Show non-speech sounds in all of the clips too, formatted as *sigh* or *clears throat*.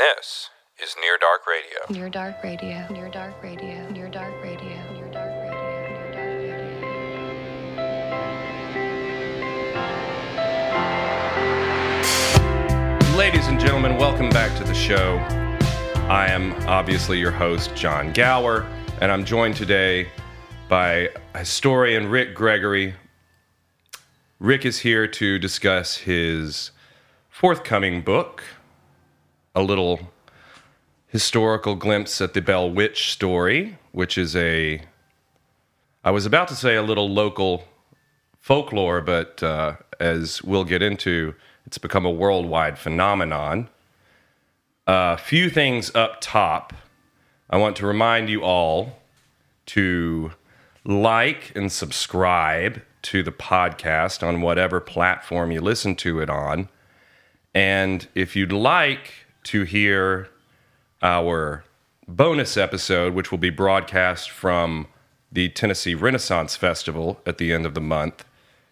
This is Near Dark Radio. Near Dark Radio. Near Dark Radio. Near Dark Radio. Near Dark Radio. Near Dark Radio. Ladies and gentlemen, welcome back to the show. I am obviously your host, John Gower, and I'm joined today by historian Rick Gregory. Rick is here to discuss his forthcoming book, a little historical glimpse at the Bell Witch story, which is a, I was about to say a little local folklore, but uh, as we'll get into, it's become a worldwide phenomenon. A few things up top. I want to remind you all to like and subscribe to the podcast on whatever platform you listen to it on. And if you'd like to hear our bonus episode, which will be broadcast from the Tennessee Renaissance Festival at the end of the month,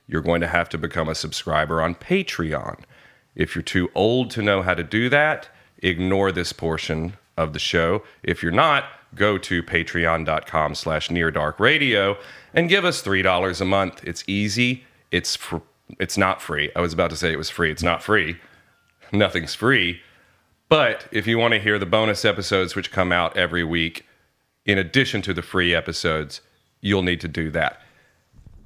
you're going to have to become a subscriber on Patreon. If you're too old to know how to do that, ignore this portion of the show. If you're not, go to patreon.com slash neardarkradio and give us $3 a month. It's easy. It's fr- it's not free. I was about to say it was free. It's not free. Nothing's free. But if you want to hear the bonus episodes which come out every week, in addition to the free episodes, you'll need to do that.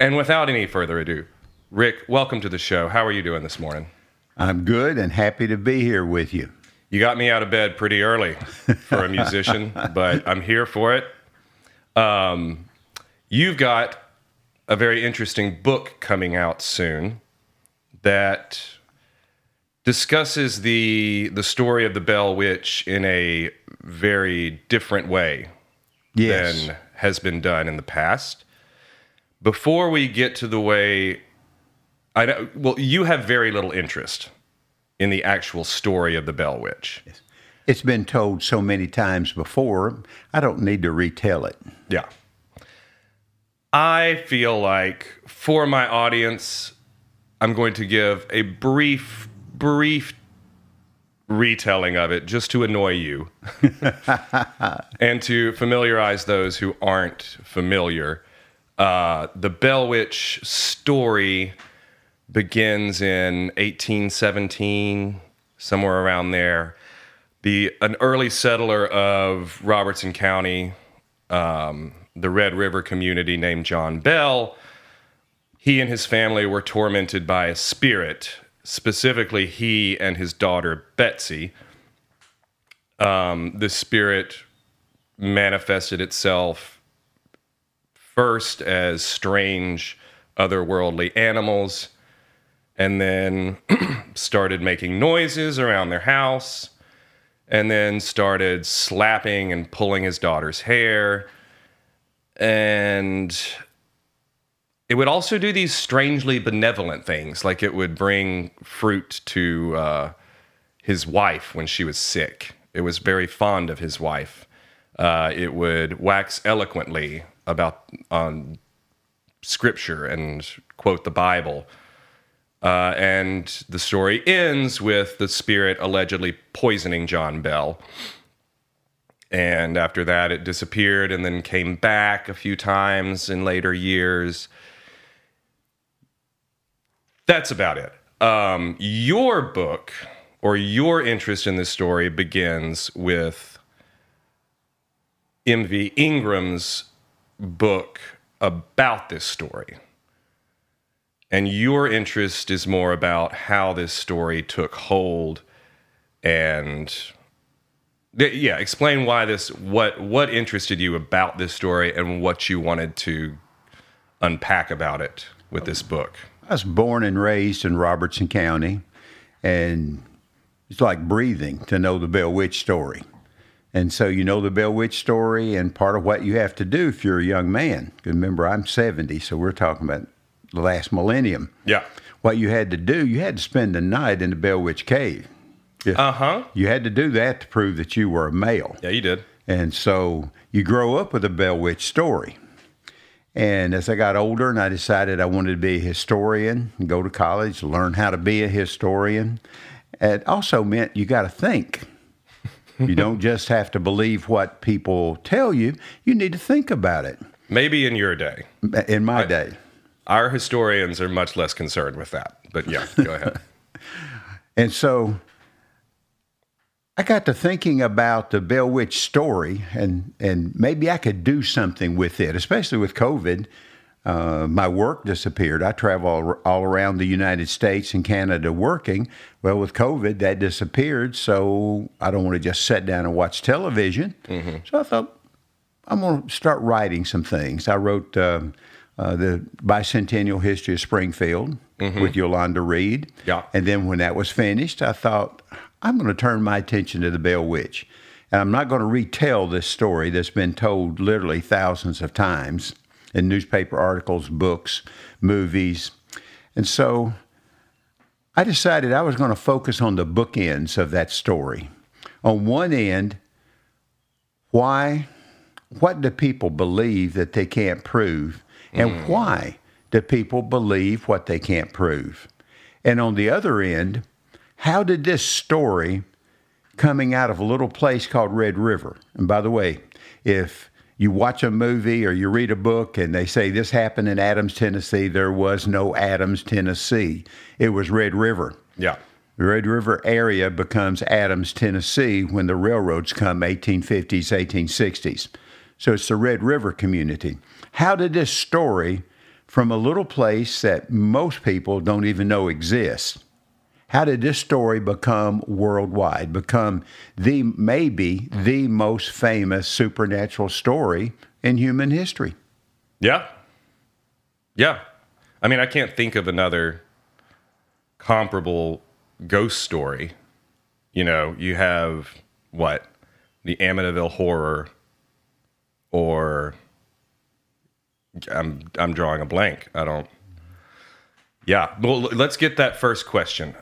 And without any further ado, Rick, welcome to the show. How are you doing this morning? I'm good and happy to be here with you. You got me out of bed pretty early for a musician, *laughs* but I'm here for it. Um, you've got a very interesting book coming out soon that discusses the the story of the Bell Witch in a very different way Yes. than has been done in the past. Before we get to the way, I know, well, you have very little interest in the actual story of the Bell Witch. It's been told so many times before, I don't need to retell it. Yeah. I feel like for my audience, I'm going to give a brief, brief retelling of it just to annoy you *laughs* and to familiarize those who aren't familiar. Uh, the Bell Witch story begins in 1817, somewhere around there. The an early settler of Robertson County, um, the Red River community named John Bell. He and his family were tormented by a spirit, specifically he and his daughter Betsy. Um, the spirit manifested itself first as strange, otherworldly animals, and then *clears throat* started making noises around their house, and then started slapping and pulling his daughter's hair. And it would also do these strangely benevolent things, like it would bring fruit to uh, his wife when she was sick. It was very fond of his wife. Uh, it would wax eloquently about on scripture and quote the Bible. Uh, and the story ends with the spirit allegedly poisoning John Bell. And after that, it disappeared and then came back a few times in later years. That's about it. Um, your book or your interest in this story begins with M.V. Ingram's book about this story. And your interest is more about how this story took hold and yeah, explain why this what what interested you about this story and what you wanted to unpack about it with this book. I was born and raised in Robertson County, and it's like breathing to know the Bell Witch story. And so you know the Bell Witch story, and part of what you have to do if you're a young man. Remember, I'm 70, so we're talking about the last millennium. Yeah. What you had to do, you had to spend the night in the Bell Witch Cave. Uh-huh. You had to do that to prove that you were a male. Yeah, you did. And so you grow up with a Bell Witch story. And as I got older and I decided I wanted to be a historian and go to college, learn how to be a historian, it also meant you got to think. *laughs* You don't just have to believe what people tell you, you need to think about it. Maybe in your day. In my day. Our historians are much less concerned with that. But yeah, go ahead. *laughs* And so I got to thinking about the Bell Witch story, and, and maybe I could do something with it, especially with COVID. Uh, my work disappeared. I travel all, all around the United States and Canada working. Well, with COVID, that disappeared. So I don't want to just sit down and watch television. So I thought, I'm going to start writing some things. I wrote um, uh, the bicentennial history of Springfield with Yolanda Reed. Yeah. And then when that was finished, I thought, I'm going to turn my attention to the Bell Witch. And I'm not going to retell this story that's been told literally thousands of times in newspaper articles, books, movies. And so I decided I was going to focus on the bookends of that story. On one end, why what do people believe that they can't prove and mm. why do people believe what they can't prove and on the other end how did this story coming out of a little place called red river and by the way if you watch a movie or you read a book and they say this happened in adams tennessee there was no adams tennessee it was red river Yeah. the Red River area becomes Adams, Tennessee when the railroads come 1850s, 1860s. So it's the Red River community. How did this story from a little place that most people don't even know exists, how did this story become worldwide, become the maybe the most famous supernatural story in human history? Yeah. Yeah. I mean, I can't think of another comparable ghost story. You know, you have what? The Amityville horror or I'm I'm drawing a blank. I don't Yeah, well let's get that first question.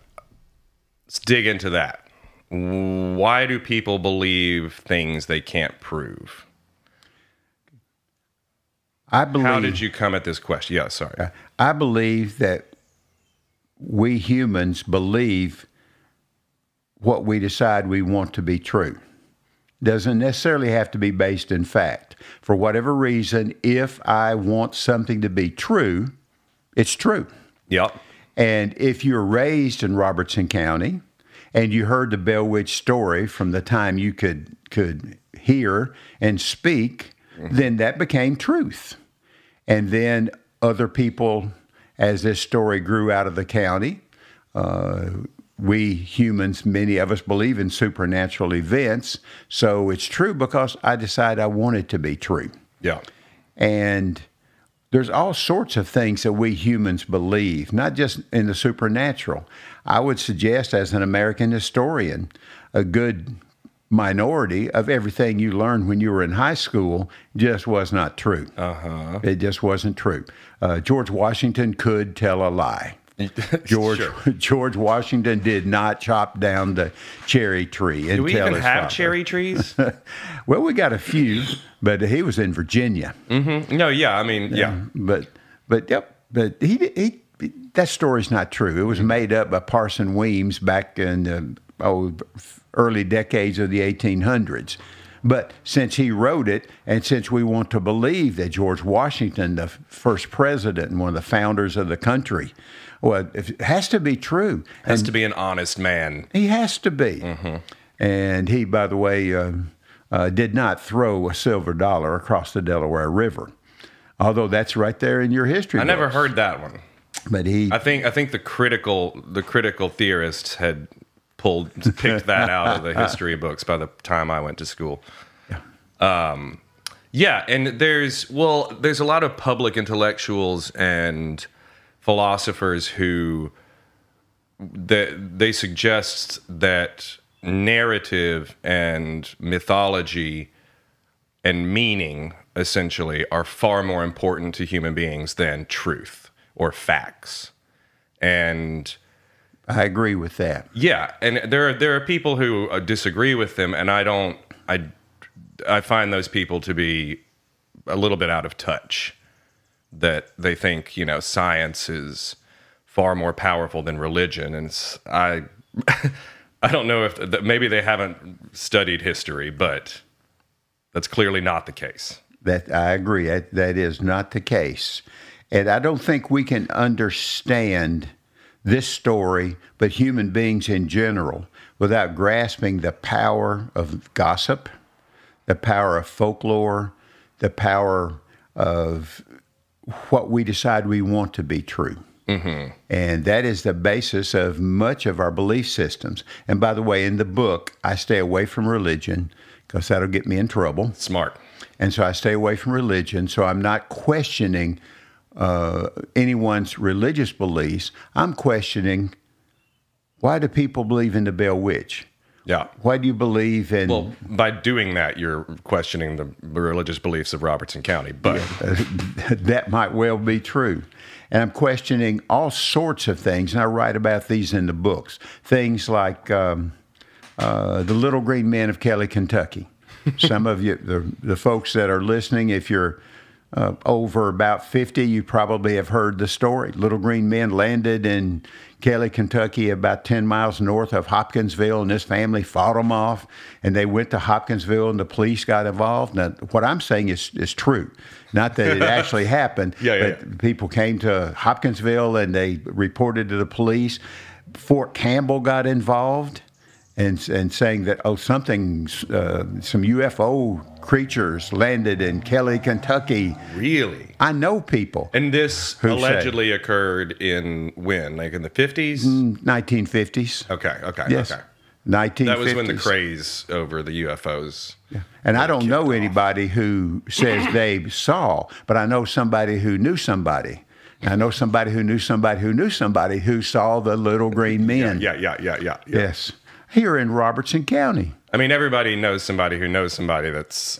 Let's dig into that. Why do people believe things they can't prove? I believe How did you come at this question? Yeah, sorry. I believe that we humans believe what we decide we want to be true. Doesn't necessarily have to be based in fact. For whatever reason, if I want something to be true, it's true. Yep. And if you're raised in Robertson County and you heard the Bell Witch story from the time you could could hear and speak, then that became truth. And then other people, as this story grew out of the county, uh, we humans, many of us believe in supernatural events. So it's true because I decided I want it to be true. Yeah. And there's all sorts of things that we humans believe, not just in the supernatural. I would suggest, as an American historian, a good minority of everything you learned when you were in high school just was not true. Uh-huh. It just wasn't true. Uh, George Washington could tell a lie. *laughs* George Sure. *laughs* George Washington did not chop down the cherry tree. Do we even have cherry trees? *laughs* Well, we got a few, but he was in Virginia. Mm-hmm. no, yeah. I mean, yeah. Um, but but yep. But he he that story's not true. It was mm-hmm. made up by Parson Weems back in the oh, early decades of the 1800s. But since he wrote it, and since we want to believe that George Washington, the first president and one of the founders of the country, well, it has to be true. Has to be an honest man. He has to be. And he, by the way, uh, uh, did not throw a silver dollar across the Delaware River, although that's right there in your history. I never heard that one. But he, I think I think the critical the critical theorists had pulled picked that out of the *laughs* history books by the time I went to school. Um, yeah, and there's well, there's a lot of public intellectuals and philosophers who that they suggest that narrative and mythology and meaning essentially are far more important to human beings than truth or facts. And I agree with that. yeah, and there are there are people who uh, disagree with them, and I don't. I I find those people to be a little bit out of touch. That they think you know science is far more powerful than religion, and I *laughs* I don't know if maybe they haven't studied history, but that's clearly not the case. That I agree. That, that is not the case. And I don't think we can understand this story, but human beings in general, without grasping the power of gossip, the power of folklore, the power of what we decide we want to be true. And that is the basis of much of our belief systems. And by the way, in the book, I stay away from religion because that'll get me in trouble. Smart. And so I stay away from religion. So I'm not questioning uh, anyone's religious beliefs. I'm questioning why do people believe in the Bell Witch? Yeah. Why do you believe in Well, by doing that, you're questioning the religious beliefs of Robertson County. But *laughs* that might well be true. And I'm questioning all sorts of things, and I write about these in the books. Things like um, uh, the Little Green Men of Kelly, Kentucky. *laughs* Some of you, the, the folks that are listening, if you're uh, over about 50, you probably have heard the story. Little Green Men landed in Kelly, Kentucky, about 10 miles north of Hopkinsville, and this family fought them off. And they went to Hopkinsville, and the police got involved. Now, what I'm saying is, is true. Not that it *laughs* actually happened, Yeah, yeah, but people came to Hopkinsville and they reported to the police. Fort Campbell got involved and, and saying that, oh, something, uh, some UFO creatures landed in Kelly, Kentucky. really? I know people. And this Who say? allegedly occurred in when? Like in the 50s? 1950s. Okay, okay, Yes. okay. 1950s. That was when the craze over the UFOs. Yeah. And I don't know anybody who says they saw, but I know somebody who knew somebody. I know somebody who knew somebody who knew somebody who saw the little green men. Yeah, yeah, yeah, yeah. yeah. Yes. Here in Robertson County. I mean, everybody knows somebody who knows somebody that's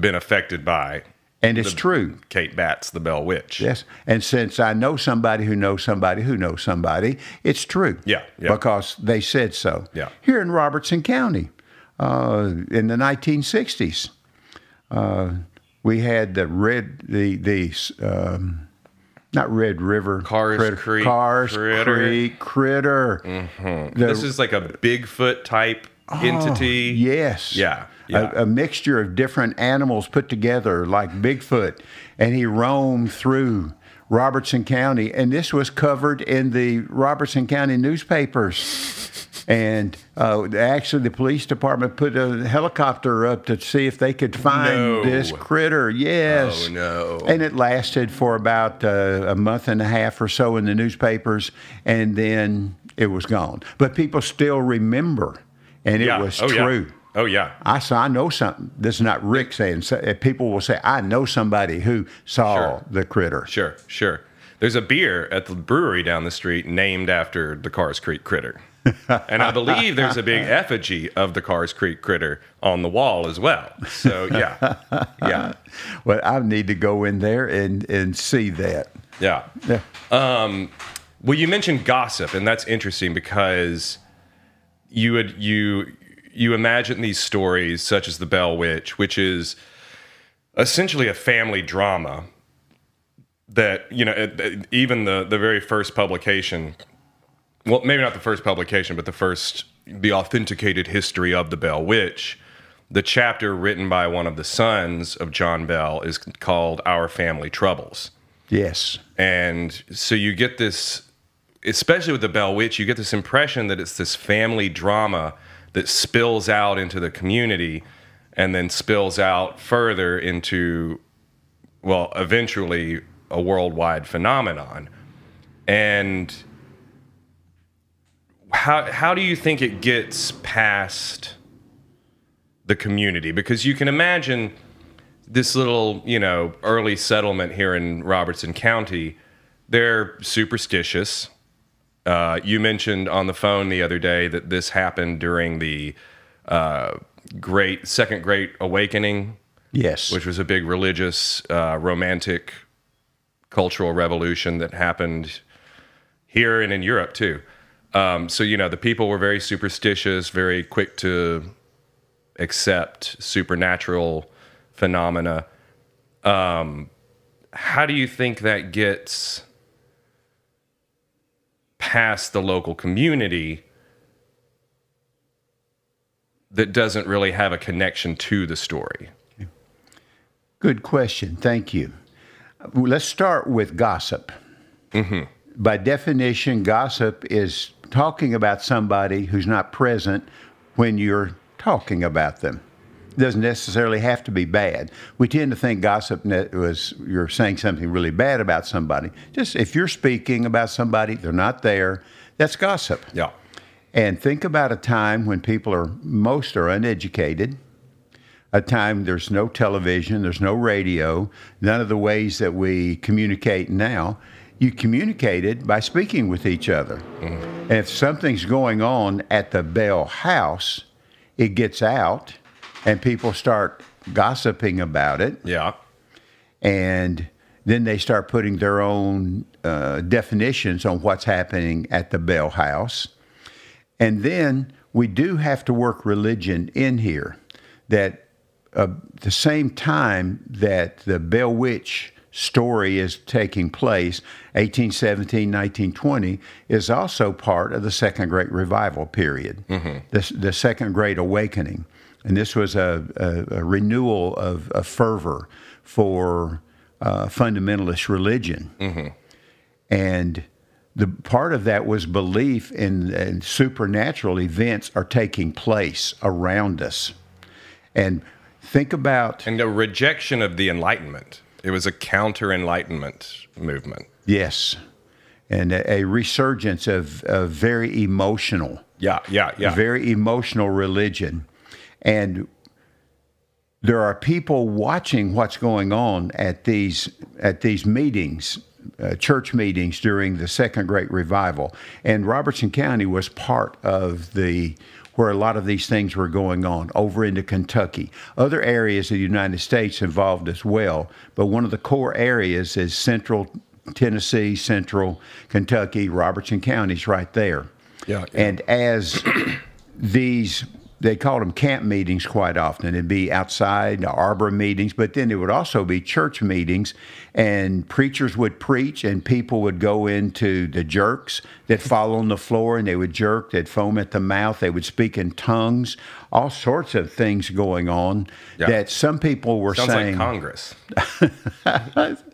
been affected by And it's true. Kate Batts, the Bell Witch. Yes. And since I know somebody who knows somebody who knows somebody, it's true. Yeah, yeah. Because they said so. Yeah. Here in Robertson County uh, in the 1960s, uh, we had the red, the, the, um, not Red River. Cars Critter- Creek Cars Critter. Creek Critter. Mm-hmm. The- This is like a Bigfoot type oh, entity. Yes. Yeah, yeah. A, a mixture of different animals put together, like Bigfoot, and he roamed through Robertson County, and this was covered in the Robertson County newspapers. And uh, actually, the police department put a helicopter up to see if they could find No. this critter. Yes. Oh, no. And it lasted for about uh, a month and a half or so in the newspapers, and then it was gone. But people still remember, and it yeah. was oh, true. Yeah. Oh, yeah. I saw. I know something. This is not Rick saying. uh, People will say, "I know somebody who saw Sure. the critter." Sure, sure. There's a beer at the brewery down the street named after the Cars Creek Critter. And I believe there's a big effigy of the Cars Creek Critter on the wall as well. So, yeah. Yeah. Well, I need to go in there and and see that. Yeah. Yeah. Um, well, you mentioned gossip, and that's interesting because you would you you imagine these stories such as the Bell Witch, which is essentially a family drama that you know even the the very first publication well maybe not the first publication but the first the authenticated history of the bell witch. The chapter written by one of the sons of john bell is called our family troubles. Yes. and so you get this especially with the bell witch you get this impression that it's this family drama that spills out into the community and then spills out further into well eventually a worldwide phenomenon. And how how do you think it gets past the community because you can imagine this little, you know, early settlement here in Robertson County, they're superstitious. Uh, you mentioned on the phone the other day that this happened during the uh, great Second Great Awakening, Yes. which was a big religious, uh, romantic, cultural revolution that happened here and in Europe too. Um, so you know, the people were very superstitious, very quick to accept supernatural phenomena. Um, how do you think that gets past the local community that doesn't really have a connection to the story? Good question. Thank you. Let's start with gossip. By definition, gossip is talking about somebody who's not present when you're talking about them. It doesn't necessarily have to be bad. We tend to think gossip was you're saying something really bad about somebody. Just if you're speaking about somebody, they're not there, that's gossip. Yeah. And think about a time when people are most are uneducated, a time there's no television, there's no radio, none of the ways that we communicate now. You communicated by speaking with each other. And if something's going on at the Bell house, it gets out and people start gossiping about it Yeah. and then they start putting their own uh, definitions on what's happening at the Bell House. And then we do have to work religion in here. That uh, the same time that the Bell Witch story is taking place, 1817, 1920, is also part of the Second Great Revival period, the, the Second Great Awakening. And this was a, a, a renewal of, fervor for uh, fundamentalist religion. And the part of that was belief in, in supernatural events are taking place around us. And think about And the rejection of the Enlightenment. It was a counter Enlightenment movement. yes, and a, a resurgence of, of very emotional, Yeah, yeah, yeah. very emotional religion, and there are people watching what's going on at these at these meetings, uh, church meetings during the Second Great Revival, and Robertson County was part of the where a lot of these things were going on over into Kentucky. Other areas of the United States involved as well, but one of the core areas is central Tennessee, central Kentucky, Robertson County's right there. Yeah, yeah. And as these they called them camp meetings quite often. It'd be outside, arbor meetings, but then it would also be church meetings, and preachers would preach, and people would go into the jerks that fall on the floor, and they would jerk, they'd foam at the mouth, they would speak in tongues, all sorts of things going on Yeah. that some people were Sounds saying like Congress. *laughs*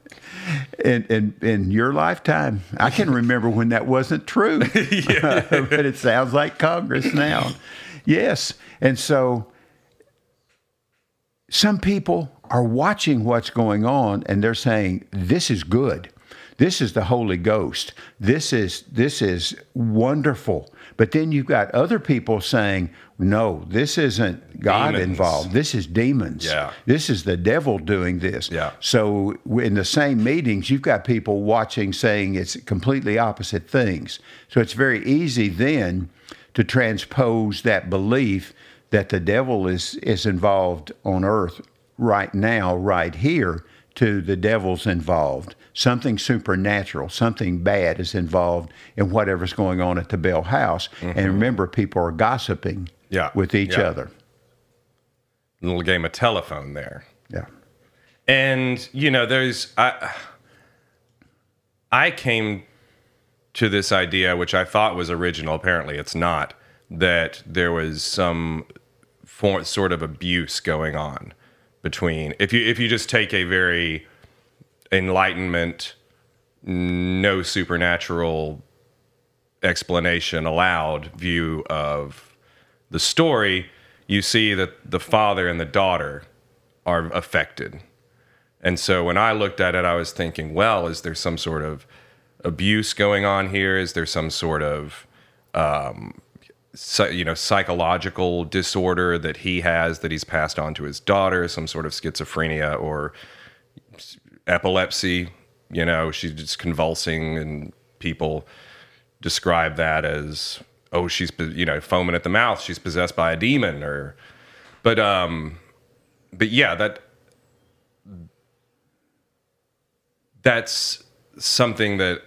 in, in in your lifetime. I can remember when that wasn't true, *laughs* *laughs* but it sounds like Congress now. Yes, and so some people are watching what's going on and they're saying this is good. This is the Holy Ghost. This is this is wonderful. But then you've got other people saying, no, this isn't God Demons. involved. This is demons. Yeah. This is the devil doing this. Yeah. So in the same meetings, you've got people watching saying it's completely opposite things. So it's very easy then to transpose that belief that the devil is is involved on earth right now, right here, to the devil's involved. Something supernatural, something bad is involved in whatever's going on at the Bell House. And mm-hmm. remember, people are gossiping Yeah. with each Yeah. other. little game of telephone there. Yeah. And you know, there's I I came to this idea, which I thought was original. Apparently, it's not. That there was some sort of abuse going on between. If you if you just take a very enlightenment, no supernatural explanation allowed view of the story, you see that the father and the daughter are affected. And so when I looked at it, I was thinking, well, is there some sort of abuse going on here? Is there some sort of, um, psy- you know, psychological disorder that he has that he's passed on to his daughter? Some sort of schizophrenia or epilepsy? You know, she's just convulsing, and people describe that as, oh, she's you know foaming at the mouth. She's possessed by a demon, or, but um, but yeah, that that's something that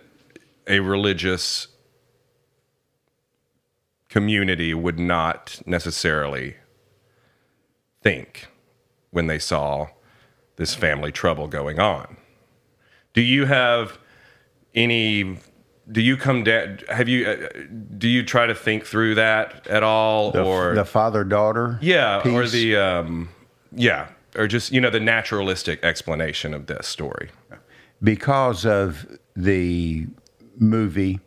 a religious community would not necessarily think when they saw this family trouble going on. Do you have any do you come down? Have you? Uh, do you try to think through that at all, The, or the father daughter. yeah, or the um, yeah, or just you know the naturalistic explanation of this story? because of the movie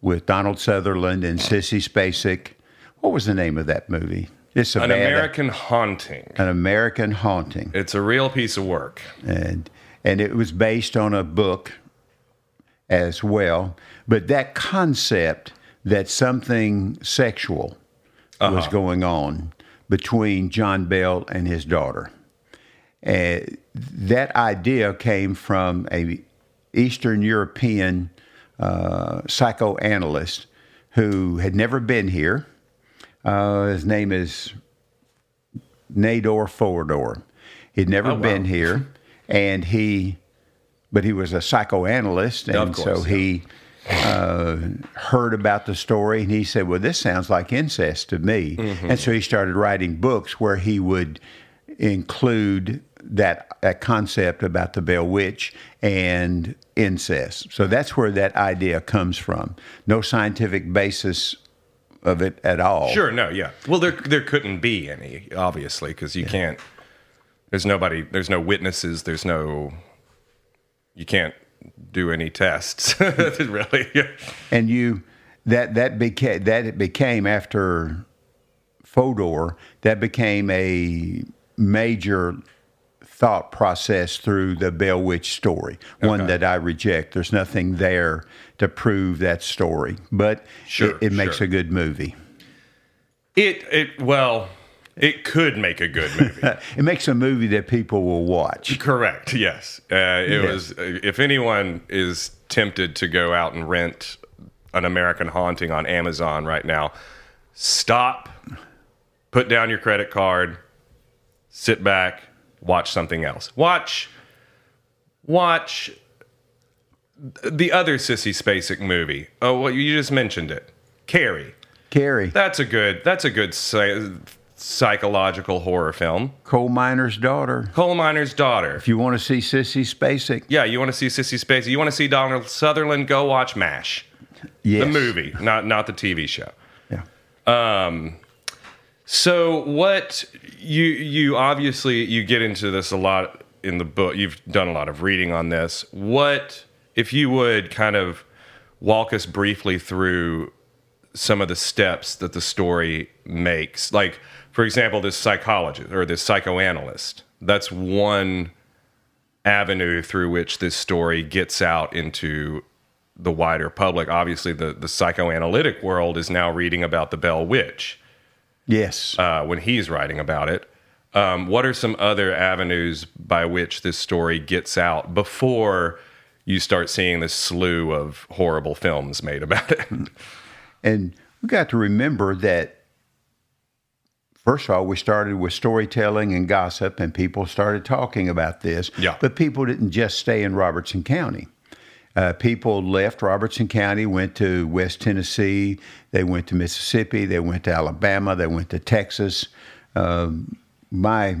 with Donald Sutherland and Sissy Spacek. What was the name of that movie? It's a An bad, American Haunting. an American haunting, It's a real piece of work. and and it was based on a book as well. But that concept that something sexual was uh-huh. going on between John Bell and his daughter. And that idea came from a Eastern European uh, psychoanalyst who had never been here. Uh, his name is Nandor Fodor. He'd never Oh, wow. been here, and he, but he was a psychoanalyst, and course, so he uh, heard about the story, and he said, "Well, this sounds like incest to me," Mm-hmm. and so he started writing books where he would include that, that concept about the Bell Witch and incest. So that's where that idea comes from. No scientific basis of it at all. Sure, no, yeah. Well, there there couldn't be any, obviously, because you can't. There's nobody. There's no witnesses. There's no. You can't do any tests, *laughs* really. Yeah. and you that that became that it became after Fodor that became a major thought process through the Bell Witch story. One that I reject. There's nothing there to prove that story, but Sure, it, it makes sure. a good movie. It it well, it could make a good movie. *laughs* It makes a movie that people will watch. Correct. Yes. Uh, it Yeah. was. If anyone is tempted to go out and rent an American Haunting on Amazon right now, stop, put down your credit card, sit back, watch something else. Watch. Watch the other Sissy Spacek movie. Oh, well, you just mentioned it. Carrie. Carrie, That's a good. That's a good psy- psychological horror film. coal miner's daughter. Coal miner's daughter. If you want to see Sissy Spacek, Yeah, you want to see Sissy Spacek. You want to see Donald Sutherland? Go watch MASH, yes, the movie, not not the TV show. Yeah. Um. So what you you obviously you get into this a lot in the book. You've done a lot of reading on this. What if you would kind of walk us briefly through some of the steps that the story makes? Like for example, this psychologist or this psychoanalyst. That's one avenue through which this story gets out into the wider public. Obviously, the, the psychoanalytic world is now reading about the Bell Witch Yes. uh, when he's writing about it. Um, what are some other avenues by which this story gets out before you start seeing this slew of horrible films made about it? *laughs* And we got to remember that, first of all, we started with storytelling and gossip, and people started talking about this. Yeah. But people didn't just stay in Robertson County. Uh, people left Robertson County, went to West Tennessee, they went to Mississippi, they went to Alabama, they went to Texas. Um, my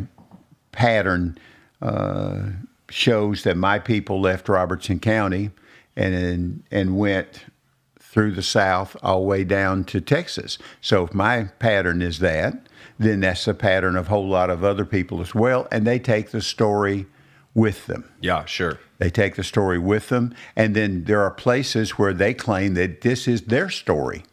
pattern uh, shows that my people left Robertson County and and went through the South all the way down to Texas. So if my pattern is that, then that's the pattern of a whole lot of other people as well, and they take the story with them. yeah, sure. They take the story with them, and then there are places where they claim that this is their story.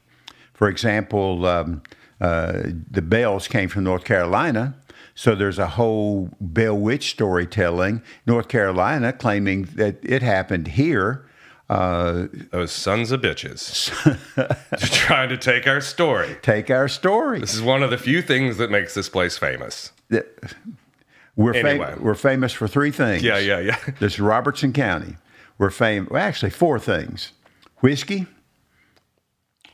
For example, um, uh, the Bells came from North Carolina, so there's a whole Bell Witch storytelling. North Carolina claiming that it happened here. Uh, Those sons of bitches *laughs* trying to take our story. take our story. This is one of the few things that makes this place famous. We're, fam- we're famous for three things. Yeah, yeah, yeah. *laughs* This is Robertson County. We're famous, well, actually, four things whiskey,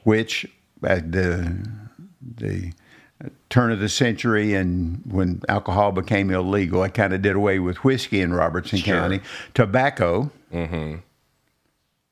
which at the, the turn of the century and when alcohol became illegal, I kind of did away with whiskey in Robertson Sure. County. Tobacco, mm-hmm.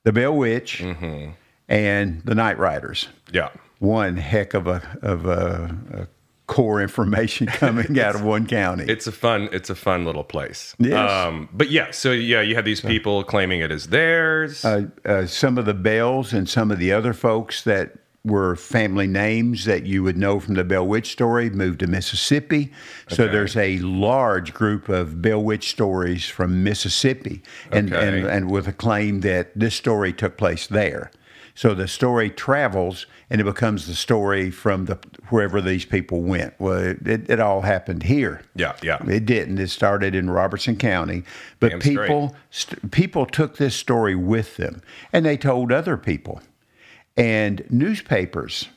the Bell Witch, mm-hmm. and the Night Riders Yeah. one heck of a of a, a core information *laughs* coming out of one county. It's a fun. It's a fun little place. Yes. Um, but yeah. So yeah, you had these people claiming it as theirs. uh, uh, some of the Bells and some of the other folks that were family names that you would know from the Bell Witch story moved to Mississippi. So there's a large group of Bell Witch stories from Mississippi, and, Okay. and, and with a claim that this story took place there. So the story travels and it becomes the story from the wherever these people went. Well, it, it all happened here. yeah. Yeah. It didn't. It started in Robertson County, but Damn people st- people took this story with them, and they told other people, and newspapers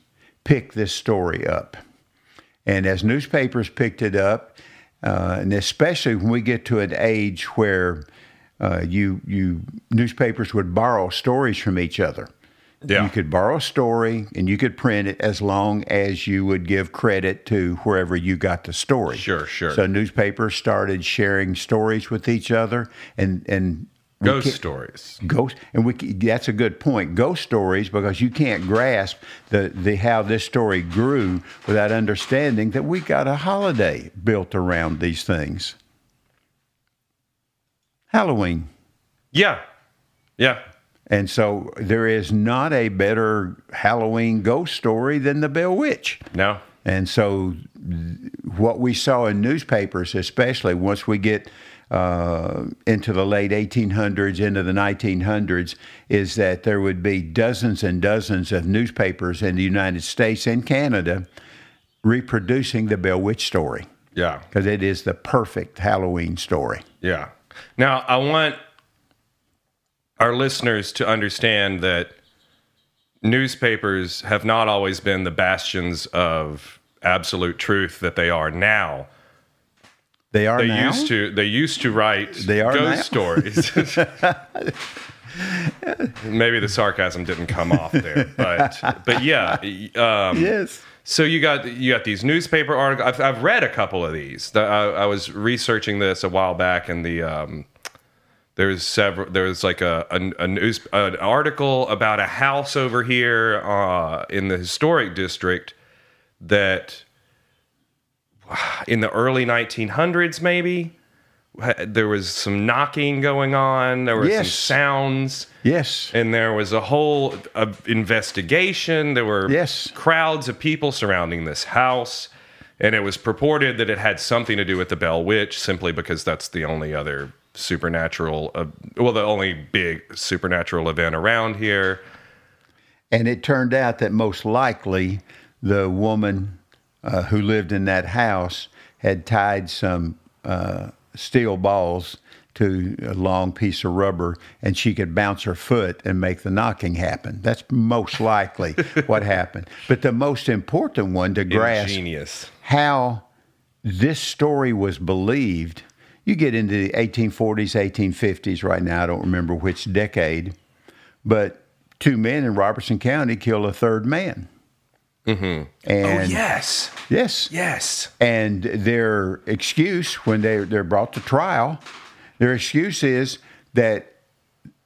picked this story up, and as newspapers picked it up, uh, and especially when we get to an age where uh, you you newspapers would borrow stories from each other. Yeah. You could borrow a story and you could print it as long as you would give credit to wherever you got the story. Sure, sure. So newspapers started sharing stories with each other and and Ghost stories. Ghost, and we that's a good point. Ghost stories because you can't grasp the, the how this story grew without understanding that we got a holiday built around these things. Halloween. Yeah. Yeah. And so there is not a better Halloween ghost story than the Bell Witch. No. And so, what we saw in newspapers, especially once we get uh, into the late 1800s, into the 1900s, is that there would be dozens and dozens of newspapers in the United States and Canada reproducing the Bell Witch story Yeah. because it is the perfect Halloween story. Yeah. Now, I want our listeners to understand that newspapers have not always been the bastions of absolute truth that they are now. They are They now. used to they used to write They are ghost now? stories. *laughs* Maybe the sarcasm didn't come off there, but but yeah. Um, Yes. so you got you got these newspaper articles. I've, I've read a couple of these. The- I, I was researching this a while back, and the um, there's several. There's like a, a, a news an article about a house over here uh, in the historic district that in the early 1900s maybe there was some knocking going on. There were some sounds Yes. and there was a whole uh, investigation. There were Yes. crowds of people surrounding this house, and it was purported that it had something to do with the Bell Witch, simply because that's the only other supernatural, uh, well, the only big supernatural event around here. And it turned out that most likely the woman uh, who lived in that house had tied some uh, steel balls to a long piece of rubber and she could bounce her foot and make the knocking happen. That's most likely *laughs* what happened. But the most important one to grasp Ingenious. how this story was believed. You get into the 1840s, 1850s right now, I don't remember which decade, but two men in Robertson County killed a third man. Mm-hmm. And oh yes, yes, yes. and their excuse when they they're brought to trial, their excuse is that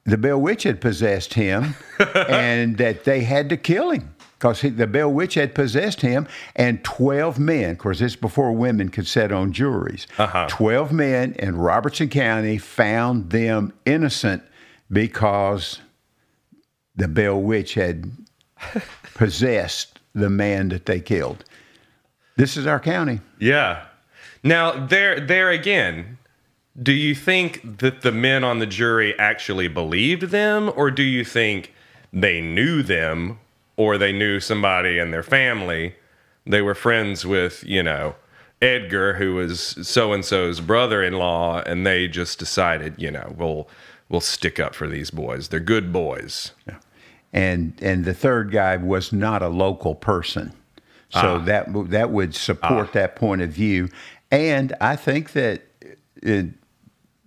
the Bell Witch had possessed him, *laughs* and that they had to kill him because the Bell Witch had possessed him, and twelve men. Of course, this is before women could sit on juries. Uh-huh. Twelve men in Robertson County found them innocent because the Bell Witch had *laughs* possessed the man that they killed. This is our county. Yeah. Now there, there again. Do you think that the men on the jury actually believed them, or do you think they knew them, or they knew somebody in their family? They were friends with, you know, Edgar, who was so and so's brother-in-law, and they just decided, you know, we'll we'll stick up for these boys. They're good boys. and and the third guy was not a local person, so ah. that that would support ah. that point of view. And I think that in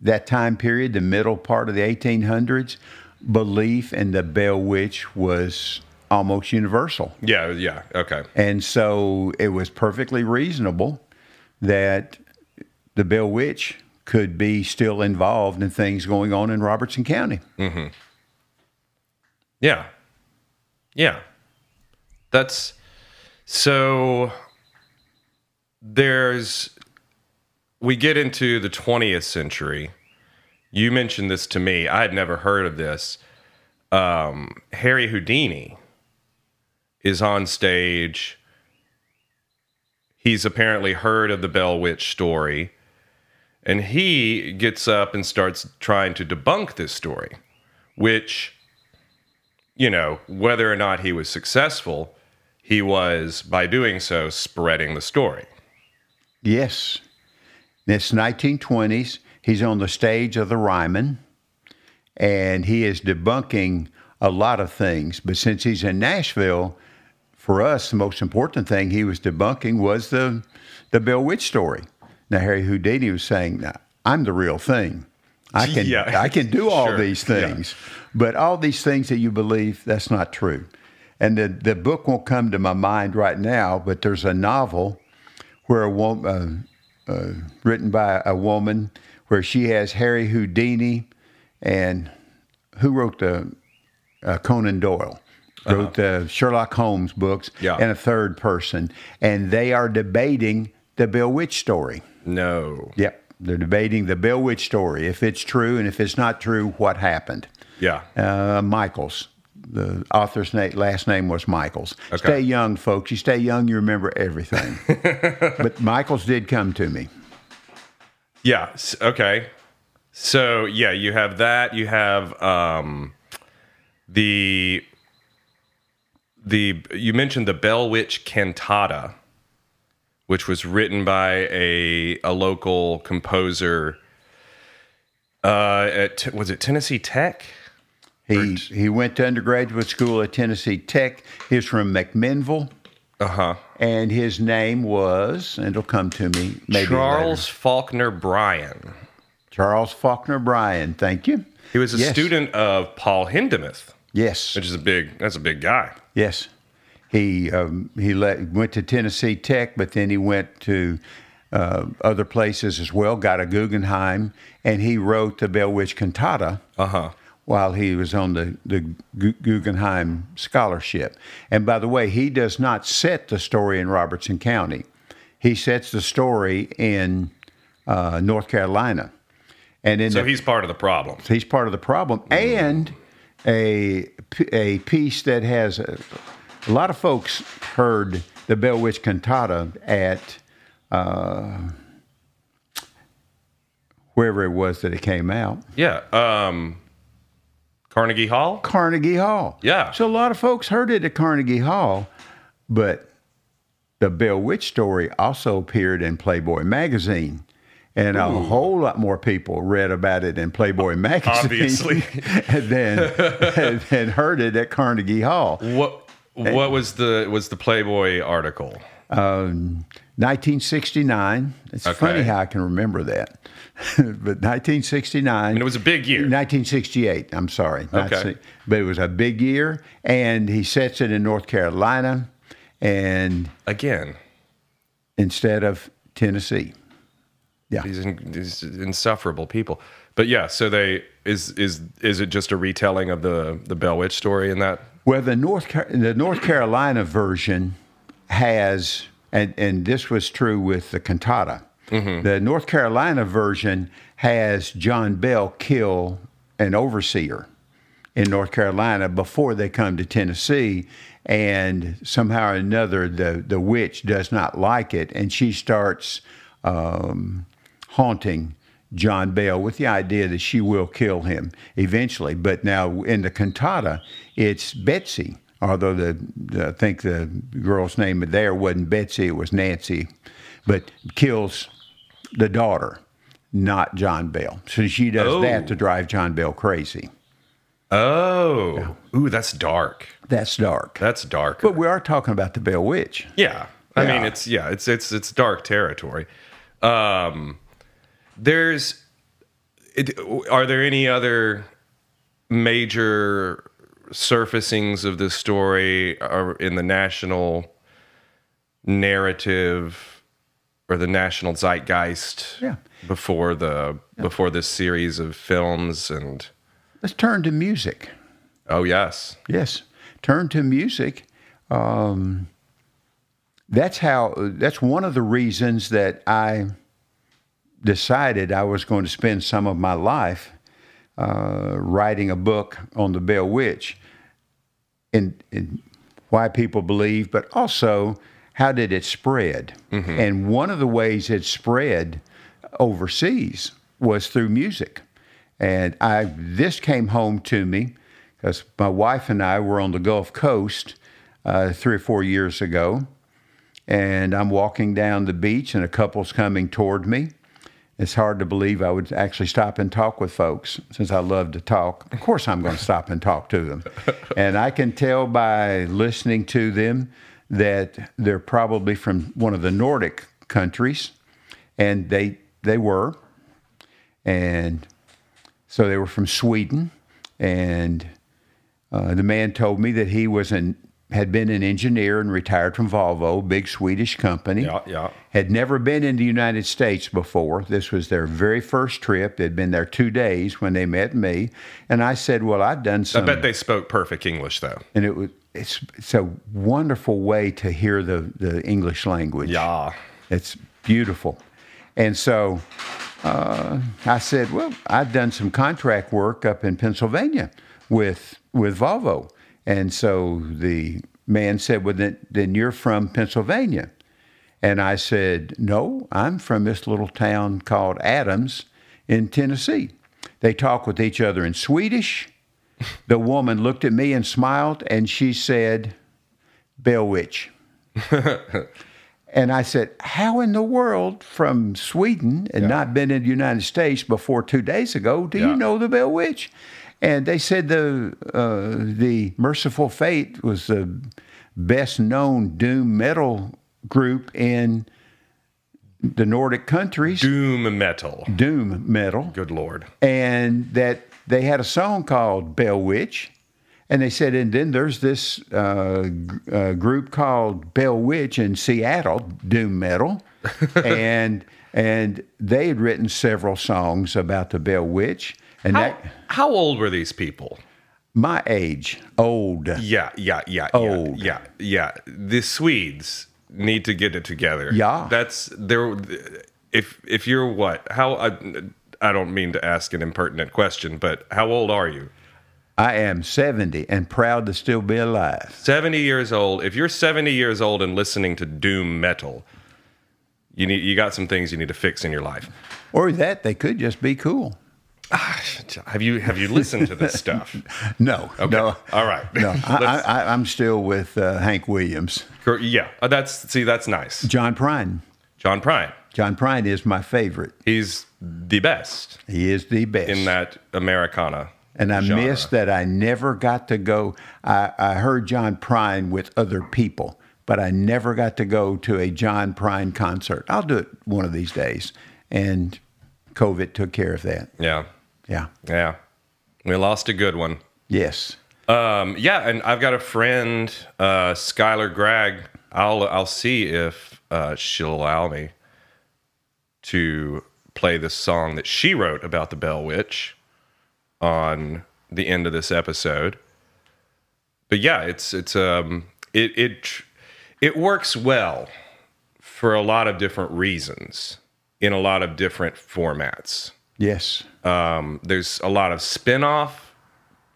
that time period, the middle part of the 1800s, belief in the Bell Witch was almost universal, Yeah, yeah, okay. and so it was perfectly reasonable that the Bell Witch could be still involved in things going on in Robertson County. Yeah. Yeah. That's so there's we get into the 20th century. You mentioned this to me. I had never heard of this. Um, Harry Houdini is on stage. He's apparently heard of the Bell Witch story, and he gets up and starts trying to debunk this story, which, you know, whether or not he was successful, he was, by doing so, spreading the story. Yes. It's 1920s. He's on the stage of the Ryman, and he is debunking a lot of things. But since he's in Nashville, for us, the most important thing he was debunking was the the Bell Witch story. Now Harry Houdini was saying, "I'm the real thing. I can Yeah. I can do all Sure. these Yeah. things, but all these things that you believe that's not true." And the the book won't come to my mind right now, but there's a novel where a woman, uh, uh, written by a woman, where she has Harry Houdini, and who wrote the uh, Conan Doyle, wrote the Sherlock Holmes books, Yeah. and a third person, and they are debating the Bell Witch story. No. Yep, they're debating the Bell Witch story, if it's true, and if it's not true, what happened. Yeah. Uh, Michaels. The author's name, last name was Michaels. Okay. Stay young, folks. You stay young, you remember everything. *laughs* but Michaels did come to me. Yeah. Okay. So yeah, you have that. You have um, the the you mentioned the Bell Witch cantata, which was written by a a local composer. Uh, at was it Tennessee Tech? He he went to undergraduate school at Tennessee Tech. He's from McMinnville, Uh huh. and his name was, and it'll come to me maybe Charles later. Faulkner Bryan. Charles Faulkner Bryan. Thank you. He was a Yes. student of Paul Hindemith, Yes, which is a big. That's a big guy. Yes. He um, he let, went to Tennessee Tech, but then he went to uh, other places as well. Got a Guggenheim, and he wrote the Bell Witch Cantata. Uh huh. while he was on the, the Guggenheim Scholarship. And by the way, he does not set the story in Robertson County. He sets the story in uh, North Carolina. And in So the, he's part of the problem. he's part of the problem. And a, a piece that has a, a lot of folks heard the Bell Witch Cantata at uh, wherever it was that it came out. Yeah. Um, Carnegie Hall. Carnegie Hall. Yeah. So a lot of folks heard it at Carnegie Hall, but the Bell Witch story also appeared in Playboy magazine. And a whole lot more people read about it in Playboy magazine Obviously. *laughs* than, than heard it at Carnegie Hall. What What was the was the Playboy article? Um, 1969. It's Okay. funny how I can remember that. *laughs* but 1969. And it was a big year. 1968. I'm sorry. Okay. but it was a big year, and he sets it in North Carolina, and Again, instead of Tennessee. Yeah. these, in, these insufferable people. But yeah, so they is is is it just a retelling of the the Bell Witch story in that? Well, the North Car- the North Carolina version has, and and this was true with the cantata. The North Carolina version has John Bell kill an overseer in North Carolina before they come to Tennessee, and somehow or another the the witch does not like it, and she starts um, haunting John Bell with the idea that she will kill him eventually. But now in the cantata, it's Betsy. Although the, the I think the girl's name there wasn't Betsy, it was Nancy, but kills the daughter, not John Bell. So she does Oh. that to drive John Bell crazy. Oh, ooh, that's dark. That's dark. That's dark. But we are talking about the Bell Witch. Yeah. I Yeah. mean, it's yeah, it's it's it's dark territory. Um, there's, it, are there any other major surfacings of this story uh, in the national narrative or the national zeitgeist? Yeah. Before the before this series of films and Let's turn to music. oh yes, Yes, turn to music. Um, that's how that's one of the reasons that I decided I was going to spend some of my life uh, writing a book on the Bell Witch and, and why people believe, but also how did it spread? And one of the ways it spread overseas was through music. And I this came home to me because my wife and I were on the Gulf Coast uh, three or four years ago, and I'm walking down the beach, and a couple's coming toward me. It's hard to believe I would actually stop and talk with folks since I love to talk. Of course, I'm going to stop and talk to them. *laughs* And I can tell by listening to them that they're probably from one of the Nordic countries, and they they were. And so they were from Sweden, and uh, the man told me that he was an had been an engineer and retired from Volvo, big Swedish company. Yeah, yeah. Had never been in the United States before. This was their very first trip. They'd been there two days when they met me, and I said, "Well, I've done some." I bet they spoke perfect English though. and it was it's it's a wonderful way to hear the the English language. Yeah. It's beautiful. And so uh, I said, well, I've done some contract work up in Pennsylvania with with Volvo. And so the man said, well, then, then you're from Pennsylvania. And I said, no, I'm from this little town called Adams in Tennessee. They talk with each other in Swedish. The woman looked at me and smiled, and she said, Bell Witch. *laughs* And I said, How in the world from Sweden and not been in the United States before two days ago do Yeah. you know the Bell Witch? And they said the uh, the Mercyful Fate was the best known doom metal group in the Nordic countries, Doom metal. doom metal Good lord. and that they had a song called Bell Witch. And they said, and then there's this uh, g- uh, group called Bell Witch in Seattle, doom metal, *laughs* and and they had written several songs about the Bell Witch. And How, that how old were these people? my age, old, Yeah, yeah, yeah, Old. yeah, yeah, yeah. The Swedes need to get it together. Yeah. that's there. If if you're what? How? I, I don't mean to ask an impertinent question, but how old are you? I am seventy and proud to still be alive. 70 years old. If you're 70 years old and listening to doom metal, you need you got some things you need to fix in your life. Or that they could just be cool. *sighs* Have you have you listened to this stuff? *laughs* No, no, All right. no. *laughs* I, I, I'm still with uh, Hank Williams, yeah, uh, that's see that's nice. John Prine. John Prine. John Prine is my favorite. He's the best He is the best. in that Americana. and I genre. miss that I never got to go. I, I heard John Prine with other people, but I never got to go to a John Prine concert. I'll do it one of these days. And COVID took care of that. Yeah. Yeah. Yeah. We lost a good one. Yes. Um, yeah, and I've got a friend, uh, Skylar Gregg. I'll I'll see if uh, she'll allow me to play this song that she wrote about the Bell Witch on the end of this episode. But yeah, it's it's um it it it works well for a lot of different reasons in a lot of different formats. Yes. Um, there's a lot of spin-off.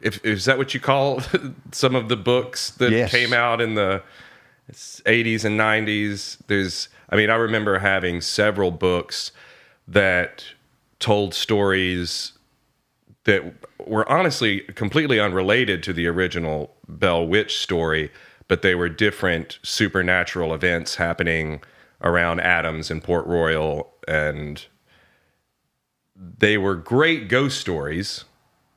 If is that what you call *laughs* some of the books that Yes. came out in the 80s and 90s? There's I mean, I remember having several books that told stories that were honestly completely unrelated to the original Bell Witch story, but they were different supernatural events happening around Adams and Port Royal and they were great ghost stories.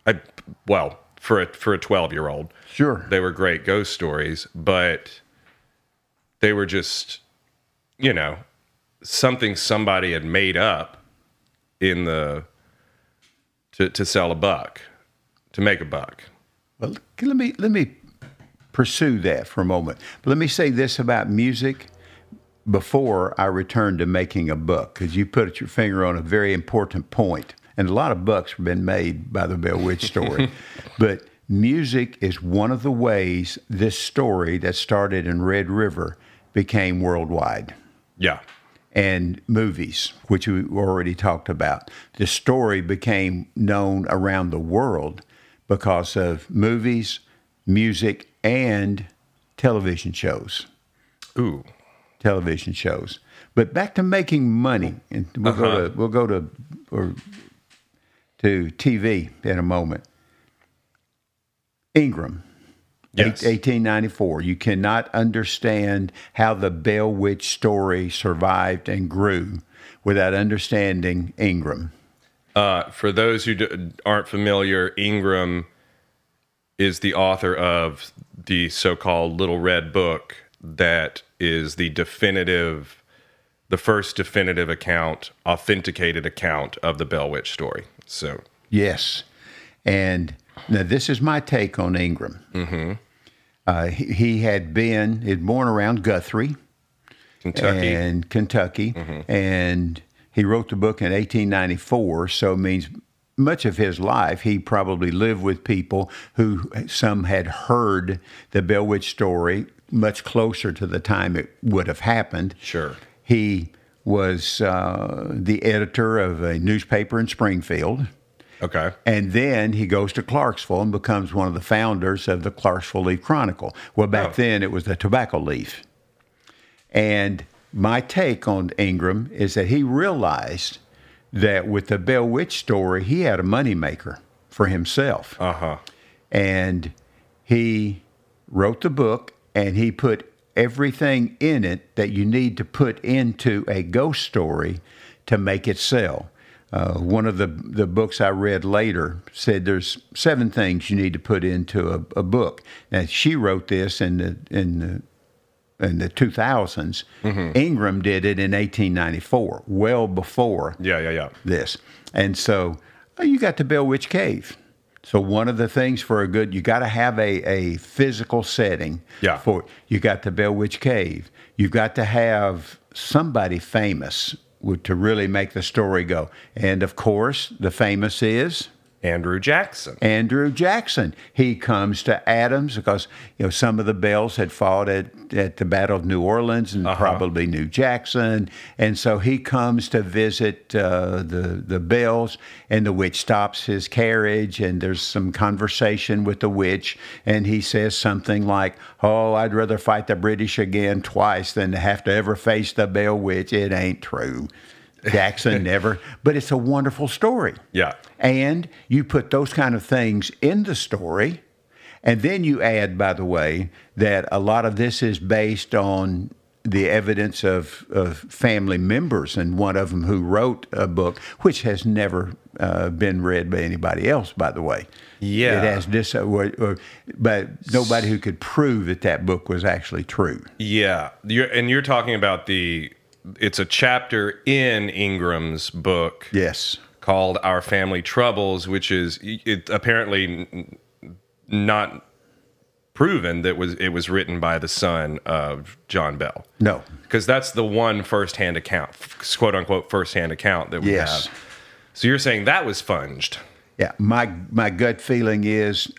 I well, for a for a 12-year-old, Sure. they were great ghost stories, but they were just you know, something somebody had made up in the to to sell a buck, to make a buck. Well, let me let me pursue that for a moment. But let me say this about music before I return to making a book, because you put your finger on a very important point. And a lot of books have been made by the Bell Witch story. *laughs* but music is one of the ways this story that started in Red River became worldwide Yeah. and movies, which we already talked about. The story became known around the world because of movies, music, and television shows. Ooh. Television shows. But back to making money, and we'll Uh-huh. go to we'll go to or to TV in a moment. Ingram, Yes. 1894. You cannot understand how the Bell Witch story survived and grew without understanding Ingram. Uh, for those who d- aren't familiar, Ingram is the author of the so-called Little Red Book that is the definitive, the first definitive account, authenticated account of the Bell Witch story. So, Yes. And now this is my take on Ingram. Mm-hmm. Uh, he, he had been, he'd born around Guthrie. Kentucky. and Kentucky, and he wrote the book in 1894. So it means much of his life he probably lived with people who some had heard the Bell Witch story much closer to the time it would have happened. Sure. He was uh, the editor of a newspaper in Springfield. Okay. And then he goes to Clarksville and becomes one of the founders of the Clarksville Leaf Chronicle. Well, back Oh. then it was the Tobacco Leaf. And my take on Ingram is that he realized that with the Bell Witch story, he had a moneymaker for himself. Uh huh. And he wrote the book and he put everything in it that you need to put into a ghost story to make it sell. Uh, one of the, the books I read later said there's seven things you need to put into a, a book. Now she wrote this in the in the in the 2000s. Ingram did it in 1894, well before Yeah, yeah, yeah. this. And so uh, you got the Bell Witch Cave. So one of the things for a good, you got to have a, a physical setting. Yeah. For you got the Bell Witch Cave. You've got to have somebody famous to really make the story go. And of course, the famous is Andrew Jackson. Andrew Jackson. He comes to Adams because you know some of the Bells had fought at, at the Battle of New Orleans and probably knew Jackson, and so he comes to visit uh, the the Bells, and the witch stops his carriage, and there's some conversation with the witch, and he says something like, "Oh, I'd rather fight the British again twice than to have to ever face the Bell Witch." It ain't true. Jackson *laughs* never, but it's a wonderful story. Yeah. And you put those kind of things in the story. And then you add, by the way, that a lot of this is based on the evidence of, of family members, and one of them who wrote a book, which has never uh, been read by anybody else, by the way. Yeah. It has this, uh, or, or, but nobody who could prove that that book was actually true. Yeah, you're, and you're talking about the. It's a chapter in Ingram's book Yes. called "Our Family Troubles," which is it, apparently not proven that was it was written by the son of John Bell. No. Because that's the one firsthand account, quote unquote, firsthand account that we Yes. have. So you're saying that was funged? Yeah, my my gut feeling is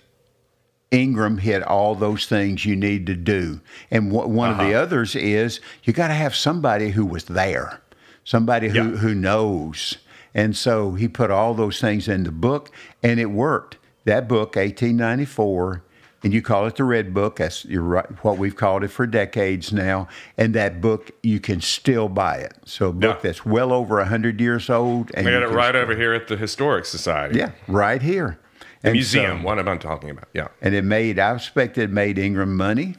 Ingram hit all those things you need to do, and one of the Uh-huh. others is you got to have somebody who was there, somebody who Yeah. who knows, and so he put all those things in the book, and it worked. That book, 1894, and you call it the Red Book. That's you're right, what we've called it for decades now. And that book, you can still buy it. So a book Yeah. that's well over hundred years old, and we got it right over here at the Historic Society. Yeah, right here. The And museum. so- what am I talking about? Yeah. and it made I expect it made Ingram money.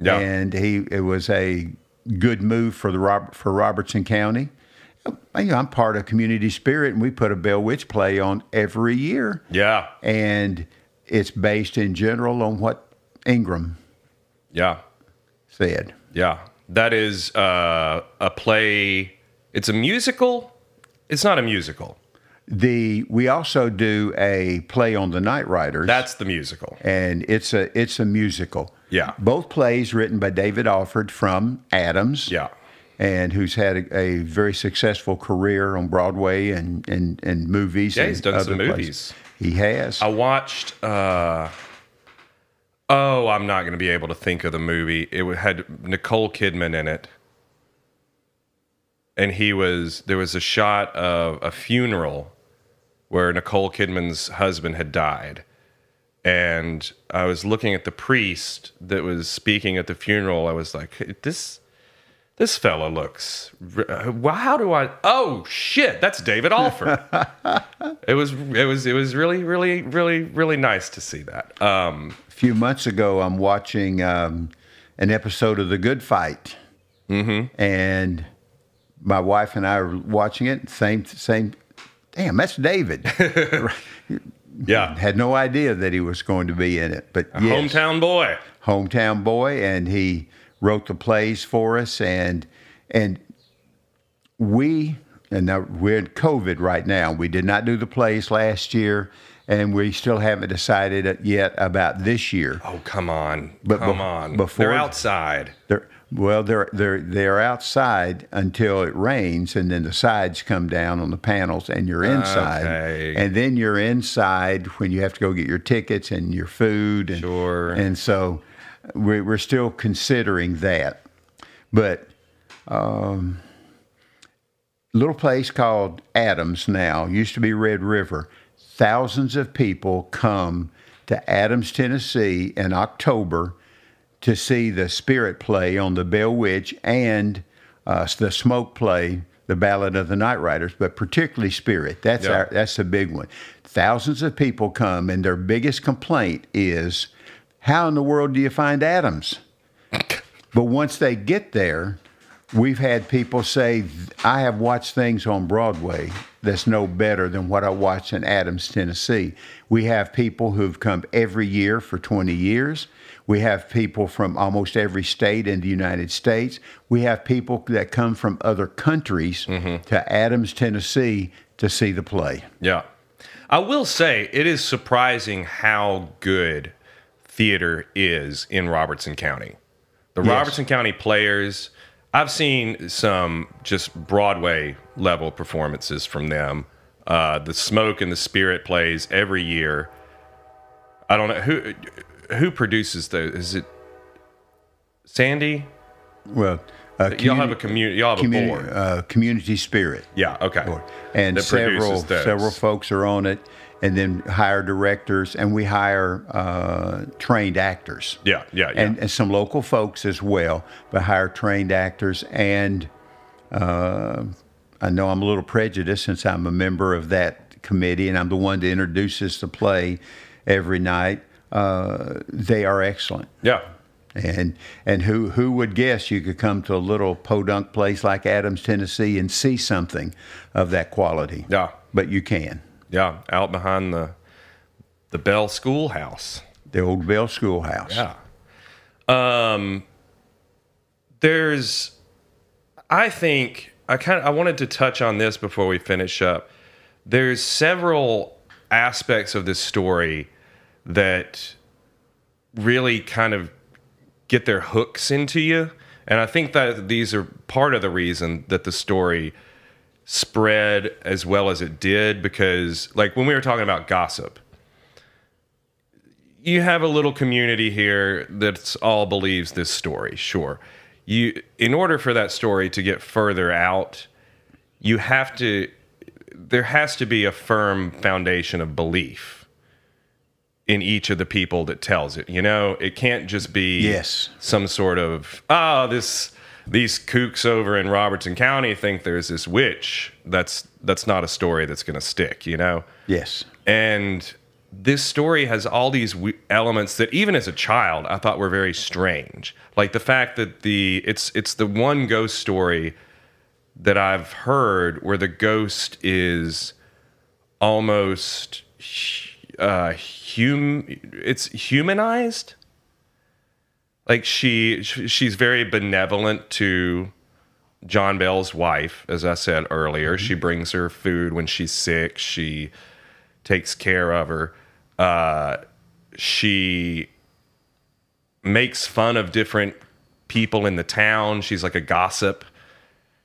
Yeah. And he it was a good move for the Rob, for Robertson County. You know, I'm part of Community Spirit, and we put a Bell Witch play on every year, Yeah. and it's based in general on what Ingram Yeah. said. Yeah, that is uh, a play. It's a musical. It's not a musical. The we also do a play on the Night Riders. That's the musical. and it's a it's a musical. Yeah. Both plays written by David Alford from Adams. Yeah. And who's had a, a very successful career on Broadway and and, and movies. Yeah, and he's done some movies. places. He has. I watched. Uh, Oh, I'm not going to be able to think of the movie. It had Nicole Kidman in it. And he was there was a shot of a funeral where Nicole Kidman's husband had died. And I was looking at the priest that was speaking at the funeral. I was like, this this fella looks well, how do I Oh shit, that's David Alford. *laughs* it was it was it was really really really really nice to see that. Um A few months ago, I'm watching um, an episode of The Good Fight, mm-hmm. and my wife and I are watching it. Same, same. Damn, that's David. *laughs* yeah. Had no idea that he was going to be in it, but yes, Hometown boy. hometown boy, and he wrote the plays for us, and and we and now we're in COVID right now. We did not do the plays last year, and we still haven't decided yet about this year. Oh, come on. But come be- on. before- They're outside. They're, well, they're they're they're outside until it rains, and then the sides come down on the panels, and you're inside. Okay. And then you're inside when you have to go get your tickets and your food. And, Sure. And so we're we're still considering that, but um, little place called Adams now used to be Red River. Thousands of people come to Adams, Tennessee, in October to see the Spirit play on the Bell Witch and uh, the Smoke play, the Ballad of the Night Riders, but particularly Spirit. That's Yeah. our that's the big one. Thousands of people come, and their biggest complaint is, "How in the world do you find Adams?" *laughs* But once they get there, we've had people say, I have watched things on Broadway that's no better than what I watch in Adams, Tennessee. We have people who've come every year for 20 years. We have people from almost every state in the United States. We have people that come from other countries to Adams, Tennessee to see the play. Yeah. I will say it is surprising how good theater is in Robertson County. The Yes. Robertson County players, I've seen some just Broadway level performances from them. Uh, the Smoke and the Spirit plays every year. I don't know who who produces those. Is it Sandy? Well, uh, Y'all have a community. Y'all have a community, board. uh, community spirit. Yeah. Okay. board. and That several several folks are on it, and then hire directors, and we hire uh, trained actors. Yeah. Yeah. Yeah. And, and some local folks as well, but hire trained actors. And uh, I know I'm a little prejudiced since I'm a member of that committee, and I'm the one that introduces the play every night. Uh, they are excellent. yeah. And and who who would guess you could come to a little podunk place like Adams, Tennessee, and see something of that quality? Yeah. But you can. Yeah. Out behind the the Bell Schoolhouse. The old Bell Schoolhouse. Yeah. Um there's I think I kind of I wanted to touch on this before we finish up. There's several aspects of this story that really kind of get their hooks into you. And I think that these are part of the reason that the story spread as well as it did because like when we were talking about gossip, you have a little community here that's all believes this story sure you in order for that story to get further out you have to there has to be a firm foundation of belief in each of the people that tells it you know it can't just be Yes. some sort of oh this these kooks over in Robertson County think there's this witch that's that's not a story that's going to stick you know Yes. and this story has all these w- elements that even as a child I thought were very strange. Like the fact that the it's it's the one ghost story that I've heard where the ghost is almost uh hum it's humanized. Like she she's very benevolent to John Bell's wife, as I said earlier. She brings her food when she's sick. She takes care of her. Uh, she makes fun of different people in the town. She's like a gossip.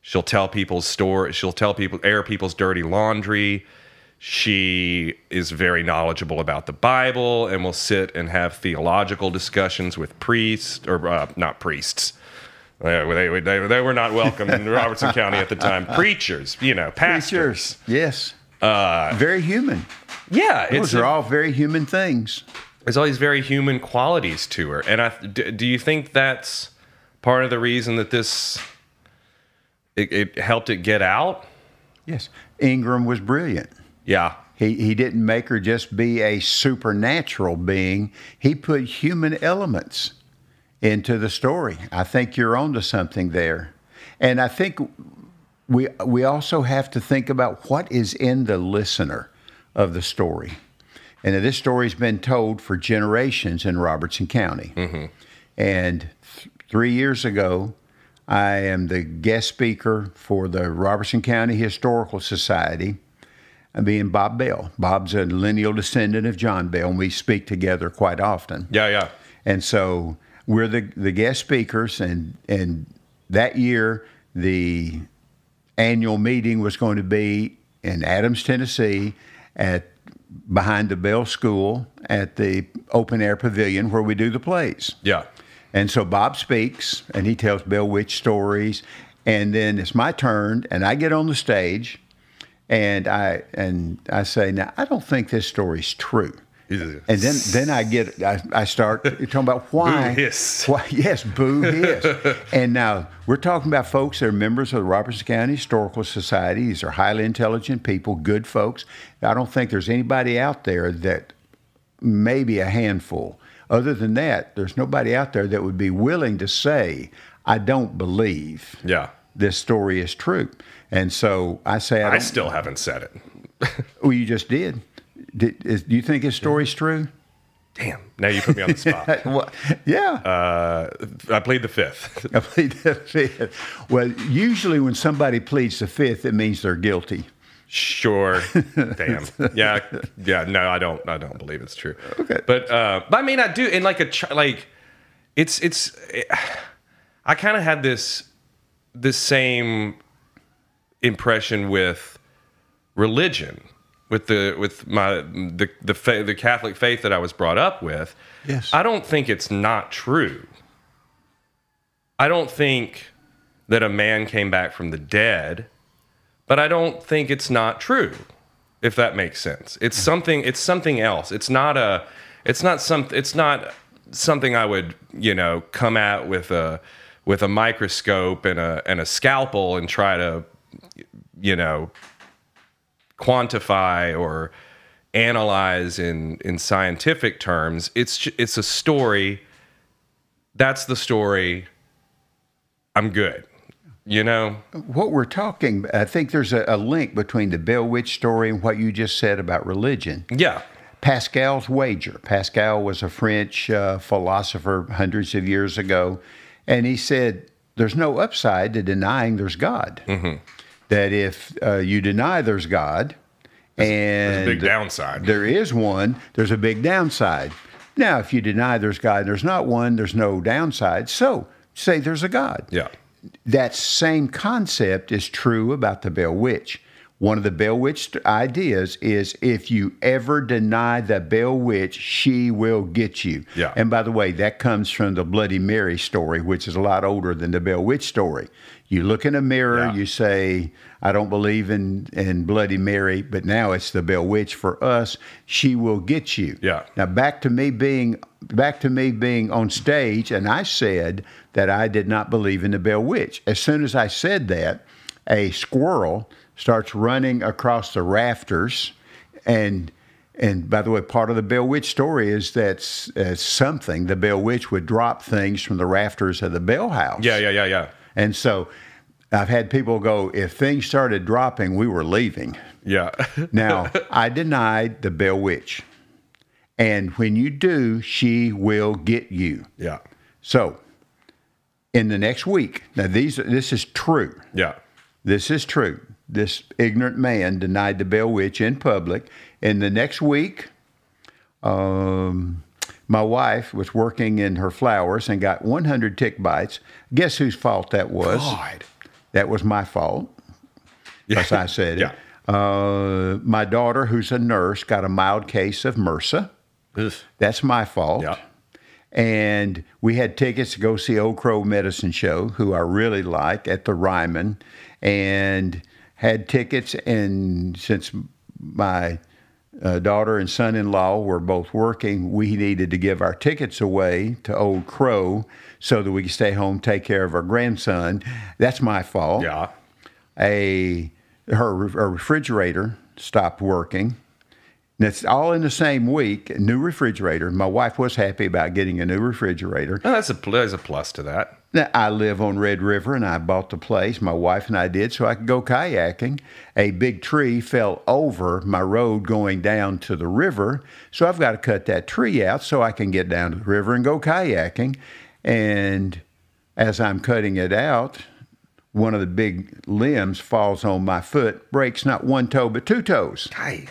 She'll tell people's story. She'll tell people, air people's dirty laundry. She is very knowledgeable about the Bible and will sit and have theological discussions with priests, or uh, not priests. They, they, they, they were not welcome in *laughs* Robertson County at the time. Preachers, you know, pastors. Yes. very human. Yeah, Those it's are all very human things. there's all these very human qualities to her. And I, d- do you think that's part of the reason that this it, it helped it get out? Yes. Ingram was brilliant. Yeah, He, he didn't make her just be a supernatural being. He put human elements into the story. I think you're onto something there. And I think we, we also have to think about what is in the listener of the story. And this story's been told for generations in Robertson County. Mm-hmm. And th- three years ago, I am the guest speaker for the Robertson County Historical Society being Bob Bell. Bob's a lineal descendant of John Bell, and we speak together quite often. yeah, yeah. And so we're the, the guest speakers, and, and that year the annual meeting was going to be in Adams, Tennessee, at behind the Bell School at the open air pavilion where we do the plays. Yeah. And so Bob speaks and he tells Bell Witch stories. And then it's my turn and I get on the stage and I and I say, now I don't think this story's true. And then then I get I, I start *laughs* talking about why Boo why yes, boo hiss. *laughs* and now we're talking about folks that are members of the Robertson County Historical Society. These are highly intelligent people, good folks. I don't think there's anybody out there that maybe a handful. Other than that, there's nobody out there that would be willing to say, I don't believe Yeah. this story is true. And so I say, I, I still haven't said it. well, *laughs* you just did. did is, do you think his story's true? Damn. Now you put me on the spot. *laughs* Well, yeah. Uh, I played the fifth. *laughs* I plead the fifth. Well, usually when somebody pleads the fifth, it means they're guilty. Sure. Damn. Yeah. Yeah. No, I don't. I don't believe it's true. Okay. But uh, but I mean, I do. In like a ch- like, it's it's. I kind of had this this same impression with religion, with the with my the the fa- the Catholic faith that I was brought up with. Yes. I don't think it's not true. I don't think that a man came back from the dead but I don't think it's not true. If that makes sense, it's something. It's something else. It's not a. It's not some. It's not something I would you know come at with a with a microscope and a and a scalpel and try to you know quantify or analyze in in scientific terms. It's it's a story. That's the story. I'm good. You know. What we're talking, I think there's a, a link between the Bell Witch story and what you just said about religion. Yeah. Pascal's wager. Pascal was a French uh, philosopher hundreds of years ago, and he said there's no upside to denying there's God. Mm-hmm. That if uh, you deny there's God, and There's a big downside. there is one, there's a big downside. Now, if you deny there's God and there's not one, there's no downside. So say there's a God Yeah. that same concept is true about the Bell Witch. One of the Bell Witch ideas is if you ever deny the Bell Witch, she will get you. Yeah. And by the way, that comes from the Bloody Mary story, which is a lot older than the Bell Witch story. You look in a mirror, Yeah. you say, I don't believe in, in Bloody Mary, but now it's the Bell Witch for us. She will get you. Yeah. Now back to me being back to me being on stage, and I said that I did not believe in the Bell Witch. As soon as I said that, a squirrel starts running across the rafters, and and by the way, part of the Bell Witch story is that uh, something the Bell Witch would drop things from the rafters of the Bell House. Yeah. Yeah. Yeah. Yeah. And so I've had people go, if things started dropping, we were leaving. Yeah. *laughs* Now, I denied the Bell Witch. And when you do, she will get you. yeah. So, in the next week, now these this is true. Yeah. This is true. This ignorant man denied the Bell Witch in public. In the next week, um, my wife was working in her flowers and got 100 tick bites. Guess whose fault that was? God. That was my fault. Because I said it. Uh, my daughter, who's a nurse, got a mild case of MRSA. Ugh. That's my fault. Yeah. And we had tickets to go see Old Crow Medicine Show, who I really like at the Ryman, and had tickets. And since my uh, daughter and son-in-law were both working, we needed to give our tickets away to Old Crow so that we could stay home, take care of our grandson. That's my fault Yeah. a her, her refrigerator stopped working. And it's all in the same week. New refrigerator. My wife was happy about getting a new refrigerator. Well, that's a there's a plus to that. Now, I live on Red River and I bought the place. My wife and I did so I could go kayaking. A big tree fell over my road going down to the river. So I've got to cut that tree out so I can get down to the river and go kayaking. And as I'm cutting it out, one of the big limbs falls on my foot, breaks not one toe but two toes. Hey.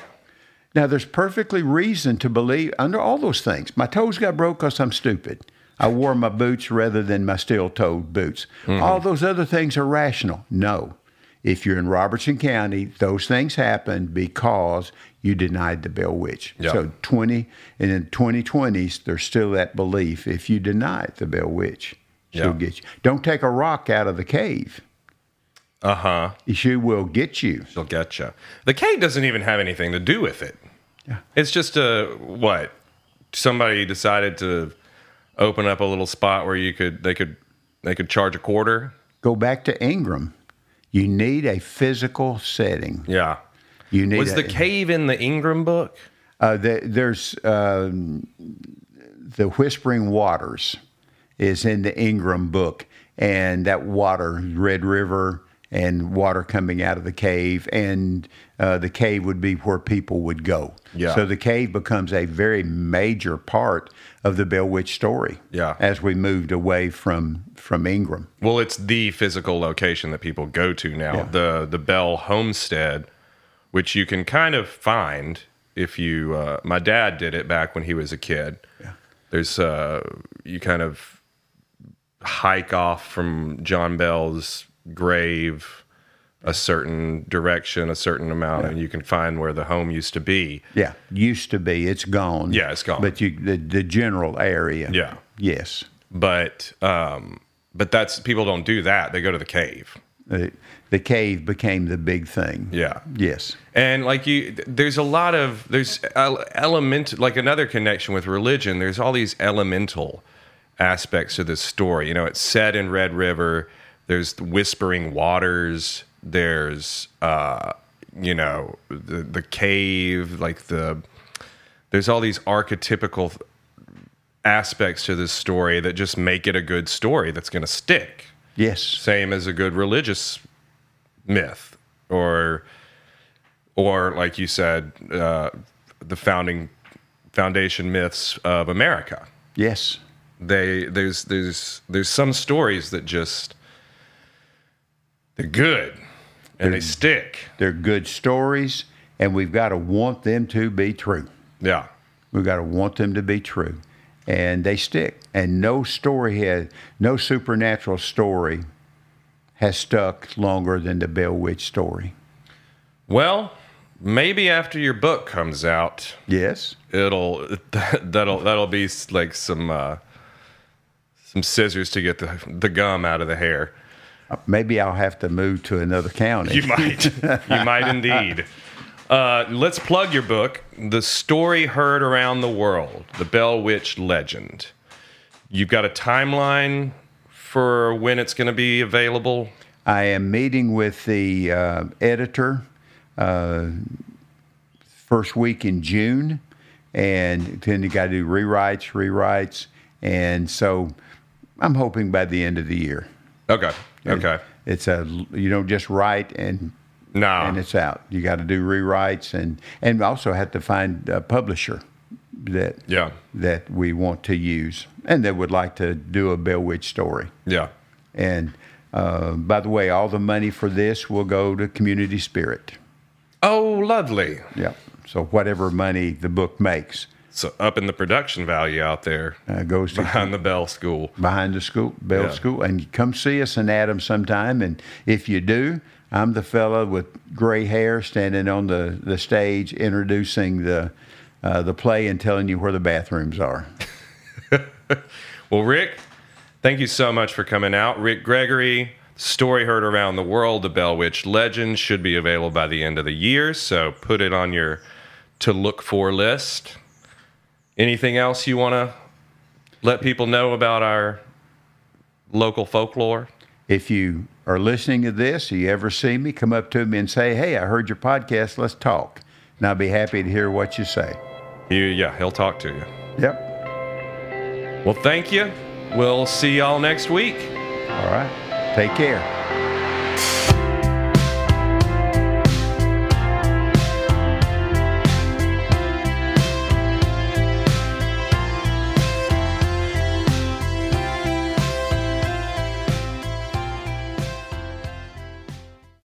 Now, there's perfectly reason to believe under all those things. My toes got broke because I'm stupid. I wore my boots rather than my steel toed boots. All those other things are rational. No. If you're in Robertson County, those things happen because you denied the Bell Witch. Yeah. So 20 and in 2020s, there's still that belief. If you deny the Bell Witch, she'll Yeah. get you. Don't take a rock out of the cave. Uh huh. She will get you. She'll get you. The cave doesn't even have anything to do with it. Yeah. It's just a what? Somebody decided to open up a little spot where you could they could they could charge a quarter. Go back to Ingram. You need a physical setting. Yeah. You need Was a, the cave in the Ingram book? Uh, the, there's um, the Whispering Waters is in the Ingram book, and that water, Red River, and water coming out of the cave, and uh, the cave would be where people would go. Yeah. So the cave becomes a very major part of the Bell Witch story. Yeah. As we moved away from from Ingram. Well, it's the physical location that people go to now. Yeah. The the Bell Homestead, which you can kind of find if you. Uh, my dad did it back when he was a kid. Yeah. There's uh, you kind of hike off from John Bell's grave a certain direction, a certain amount, and you can find where the home used to be. Yeah, used to be. It's gone. Yeah, it's gone. But you the, the general area. Yeah. Yes. But um, but that's people don't do that. They go to the cave. The, the cave became the big thing. Yeah. Yes. And like you, there's a lot of there's el- element like another connection with religion. There's all these elemental aspects to this story. You know, it's set in Red River. There's the whispering waters. There's uh, you know the the cave. Like the there's all these archetypical aspects to this story that just make it a good story that's going to stick Yes. same as a good religious myth or or like you said uh, the founding foundation myths of america Yes. they there's there's there's some stories that just they're good and they stick They're good stories, and we've got to want them to be true. yeah We've got to want them to be true. And they stick. And no story has, no supernatural story has stuck longer than the Bell Witch story. well maybe after your book comes out Yes. it'll *laughs* that'll that'll be like some uh some scissors to get the the gum out of the hair Maybe I'll have to move to another county. You might. *laughs* you might indeed. Uh, let's plug your book, The Story Heard Around the World, The Bell Witch Legend. You've got a timeline for when it's going to be available. I am meeting with the uh, editor uh, first week in June, and then you got to do rewrites, rewrites, and so I'm hoping by the end of the year. Okay. Okay. It's a you don't just write and Nah. and it's out. You got to do rewrites and and also have to find a publisher that Yeah. that we want to use and that would like to do a Bell Witch story. Yeah. And uh, by the way, all the money for this will go to Community Spirit. Oh, lovely. Yeah. So whatever money the book makes, so up in the production value out there Uh, goes to behind the Bell School. behind the school, Bell Yeah. School, and come see us in Adams sometime. And if you do, I'm the fella with gray hair standing on the, the stage introducing the uh, the play and telling you where the bathrooms are. *laughs* Well, Rick, thank you so much for coming out. Rick Gregory, story heard around the world, the Bell Witch legend should be available by the end of the year. So put it on your to look for list. Anything else you want to let people know about our local folklore? If you are listening to this, or you ever see me, come up to me and say, "Hey, I heard your podcast. Let's talk." And I'll be happy to hear what you say. He, yeah, he'll talk to you. Yep. Well, thank you. We'll see y'all next week. All right. Take care.